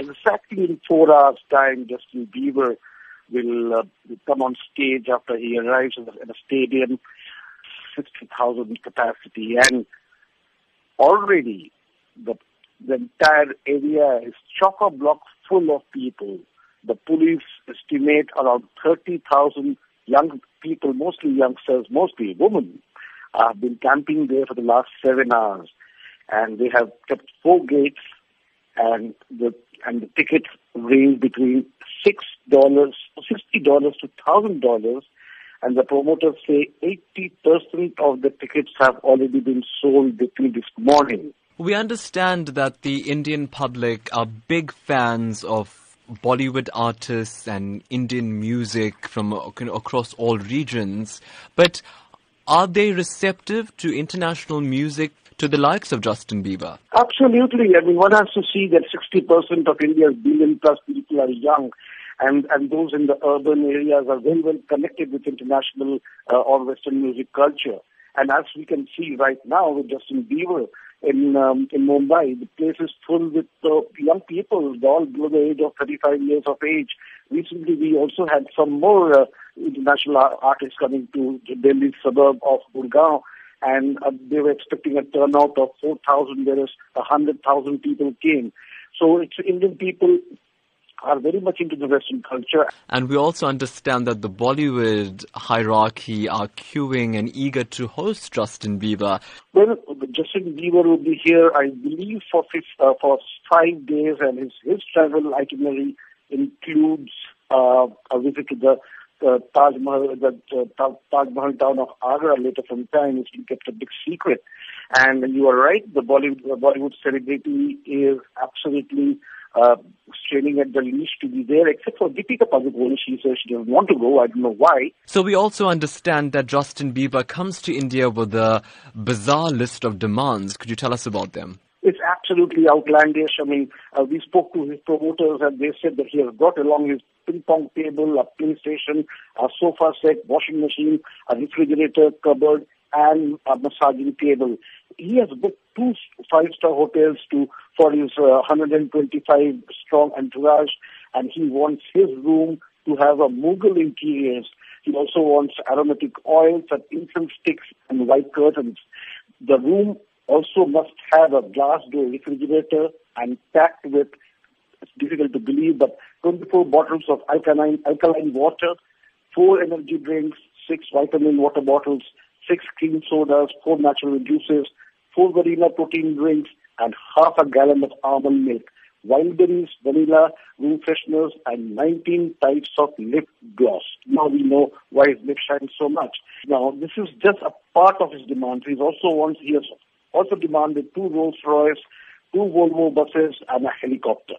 exactly in four hours' time, Justin Bieber will uh, come on stage after he arrives at a, a stadium, 60,000 capacity, and already the the entire area is chock-a-block full of people. The police estimate around 30,000 young people, mostly youngsters, mostly women, have been camping there for the last seven hours. And they have kept four gates and the and the tickets range between six dollars, sixty dollars to thousand dollars, and the promoters say eighty percent of the tickets have already been sold between this morning. We understand that the Indian public are big fans of Bollywood artists and Indian music from across all regions, but are they receptive to international music to the likes of Justin Bieber? Absolutely. I mean, one has to see that 60% of India's billion plus people are young. And, and those in the urban areas are very well connected with international uh, or Western music culture. And as we can see right now with Justin Bieber in um, in Mumbai, the place is full with uh, young people, all below the age of 35 years of age. Recently, we also had some more uh, international artists coming to Delhi suburb of Gurgaon, and uh, they were expecting a turnout of 4,000, whereas 100,000 people came. So it's Indian people are very much into the Western culture. And we also understand that the Bollywood hierarchy are queuing and eager to host Justin Bieber. Well, Justin Bieber will be here, I believe, for uh, for five days, and his his travel itinerary includes uh, a visit to the uh, Taj Mahal, the uh, Taj Mahal town of Agra later from time. It's been kept a big secret. And you are right, the Bollywood, the Bollywood celebrity is absolutely uh, straining at the leash to be there, except for Deepika Padukone. She says she doesn't want to go. I don't know why. So we also understand that Justin Bieber comes to India with a bizarre list of demands. Could you tell us about them? It's absolutely outlandish. I mean, uh, we spoke to his promoters and they said that he has brought along his ping pong table, a PlayStation, a sofa set, washing machine, a refrigerator, cupboard, and a massaging table. He has booked two five-star hotels to for his uh, 125 strong entourage, and he wants his room to have a Mughal interiors. He also wants aromatic oils and incense sticks and white curtains. The room also must have a glass door refrigerator and packed with, it's difficult to believe, but 24 bottles of alkaline, alkaline water, four energy drinks, six vitamin water bottles, six cream sodas, four natural juices, four vanilla protein drinks, and half a gallon of almond milk, wild berries, vanilla, room fresheners, and 19 types of lip gloss. Now we know why his lip shines so much. Now, this is just a part of his demand. He also wants, he has also demanded two Rolls Royce, two Volvo buses, and a helicopter.